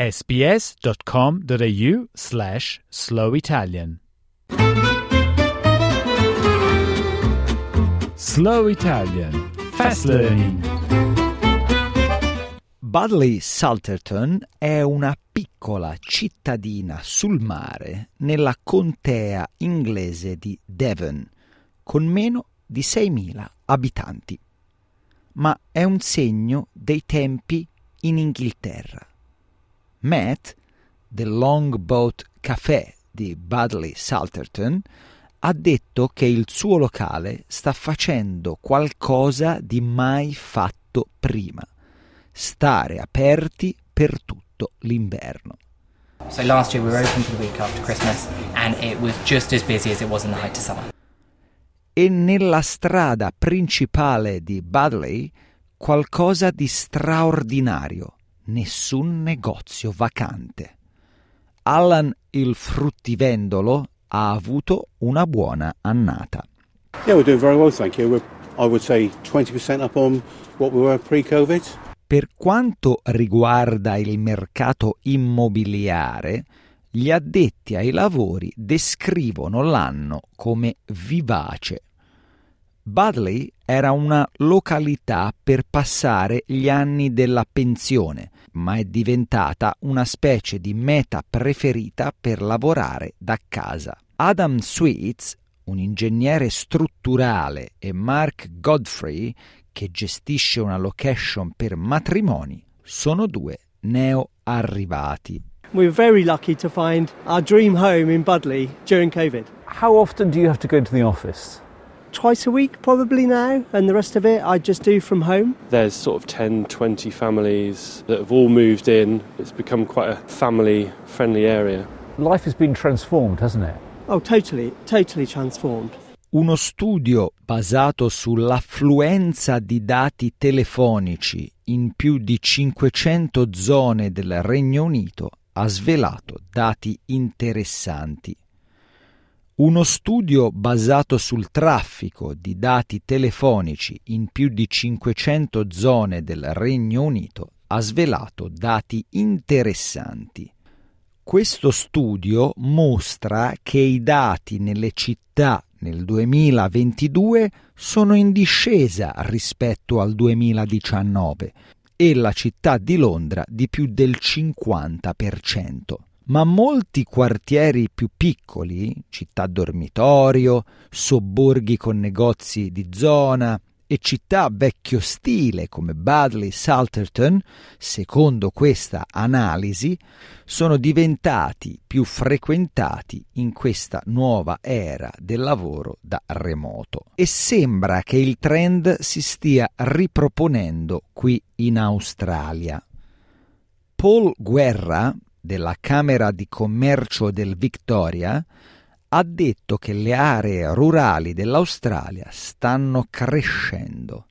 sbs.com.au slash slow Italian. Slow Italian Fast Learning Budley Salterton è una piccola cittadina sul mare nella contea inglese di Devon, con meno di 6.000 abitanti. Ma è un segno dei tempi in Inghilterra. Matt, del Longboat Café di Budley Salterton, ha detto che il suo locale sta facendo qualcosa di mai fatto prima, stare aperti per tutto l'inverno. So last year we were open for the week after Christmas and it was just as busy as it was in the height of summer. E nella strada principale di Budley qualcosa di straordinario nessun negozio vacante. Alan il fruttivendolo ha avuto una buona annata. Yeah, we're doing very well, thank you. We're, I would say 20% up on what we were pre-COVID. Per quanto riguarda il mercato immobiliare, gli addetti ai lavori descrivono l'anno come vivace. Budley era una località per passare gli anni della pensione, ma è diventata una specie di meta preferita per lavorare da casa. Adam Sweets, un ingegnere strutturale, e Mark Godfrey, che gestisce una location per matrimoni, sono due neo arrivati. We're very lucky to find our dream home in Budley during COVID. How often do you have to go into the office? Twice a week probably now, and the rest of it I just do from home. There's sort of 10, 20 families that have all moved in. It's become quite a family friendly area. Life has been transformed, hasn't it? Oh, totally, totally transformed. Uno studio basato sull'affluenza di dati telefonici in più di 500 zone del Regno Unito ha svelato dati interessanti uno studio basato sul traffico di dati telefonici in più di 500 zone del Regno Unito ha svelato dati interessanti. Questo studio mostra che i dati nelle città nel 2022 sono in discesa rispetto al 2019 e la città di Londra di più del 50% ma molti quartieri più piccoli, città dormitorio, sobborghi con negozi di zona e città vecchio stile come Budley Salterton, secondo questa analisi, sono diventati più frequentati in questa nuova era del lavoro da remoto. E sembra che il trend si stia riproponendo qui in Australia. Paul Guerra, della Camera di Commercio del Victoria ha detto che le aree rurali dell'Australia stanno crescendo.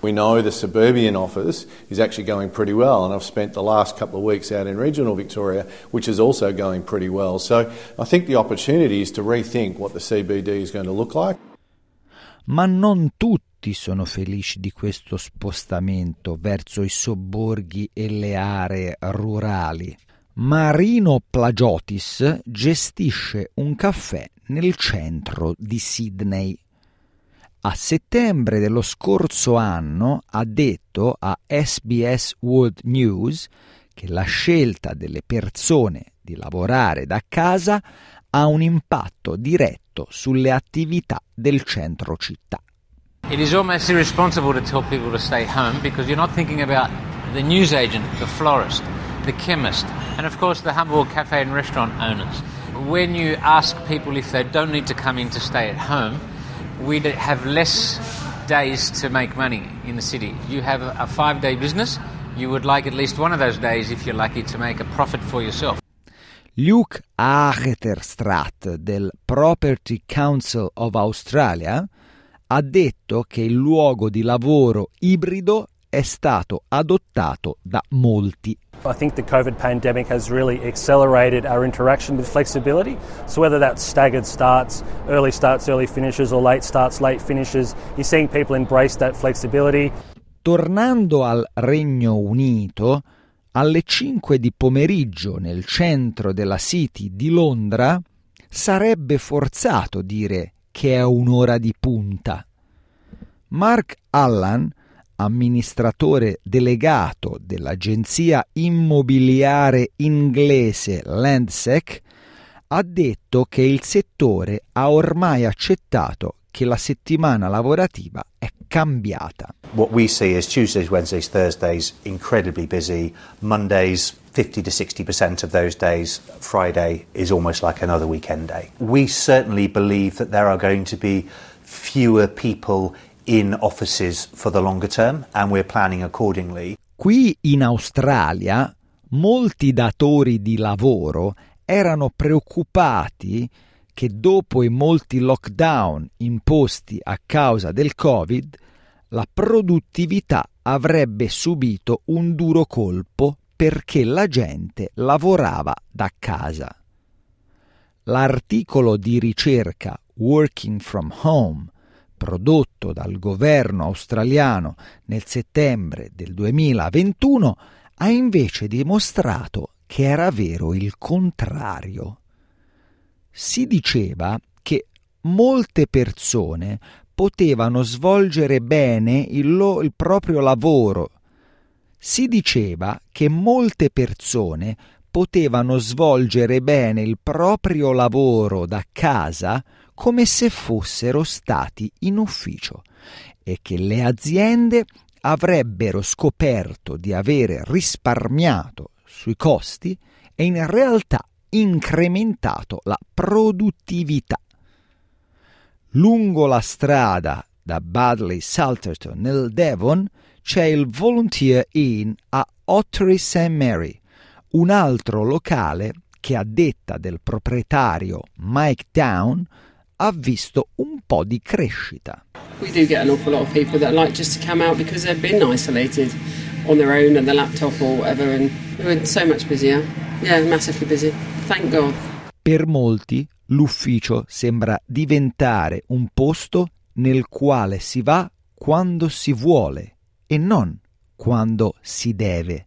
We know the suburban office is actually going pretty well, and I've spent the last couple of weeks out in regional Victoria, which is also going pretty well. So I think the opportunity is to rethink what the CBD is going to look like. Ma non tutti sono felici di questo spostamento verso i sobborghi e le aree rurali. Marino Plagiotis gestisce un caffè nel centro di Sydney. A settembre dello scorso anno ha detto a SBS World News che la scelta delle persone di lavorare da casa ha un impatto diretto sulle attività del centro città. It is almost irresponsible to tell people to stay home because you're not thinking about the newsagent, the florist, the chemist, and of course the humble cafe and restaurant owners. When you ask people if they don't need to come in to stay at home, we have less days to make money in the city. You have a five day business, you would like at least one of those days, if you're lucky, to make a profit for yourself. Luke Acheterstraat del Property Council of Australia ha detto che il luogo di lavoro ibrido è stato adottato da molti. I think the COVID pandemic has really accelerated our interaction with flexibility. So, whether that's staggered starts, early starts, early finishes, or late starts, late finishes, you're seeing people embrace that flexibility. Tornando al Regno Unito, alle 5 di pomeriggio nel centro della City di Londra sarebbe forzato dire che è un'ora di punta. Mark Allan, amministratore delegato dell'agenzia immobiliare inglese Landsec, ha detto che il settore ha ormai accettato che la settimana lavorativa è cambiata. What we see is Tuesdays, Wednesdays, Thursdays incredibly busy, Mondays 50 to 60% of those days, Friday is almost like another weekend day. We certainly believe that there are going to be fewer people in offices for the longer term and we're planning accordingly. Qui in Australia molti datori di lavoro erano preoccupati che dopo i molti lockdown imposti a causa del Covid, la produttività avrebbe subito un duro colpo perché la gente lavorava da casa. L'articolo di ricerca Working from Home prodotto dal governo australiano nel settembre del 2021 ha invece dimostrato che era vero il contrario. Si diceva che molte persone potevano svolgere bene il, lo- il proprio lavoro. Si diceva che molte persone potevano svolgere bene il proprio lavoro da casa come se fossero stati in ufficio e che le aziende avrebbero scoperto di avere risparmiato sui costi e in realtà incrementato la produttività. Lungo la strada da Badley Salterton nel Devon c'è il Volunteer Inn a Ottery St. Mary, un altro locale che a detta del proprietario Mike Down ha visto un po' di crescita. We do get an awful lot of people that like just to come out because they've been isolated on their own and their laptop or whatever and we're so much busier. Yeah, massively busy. Thank God. Per molti l'ufficio sembra diventare un posto nel quale si va quando si vuole e non quando si deve.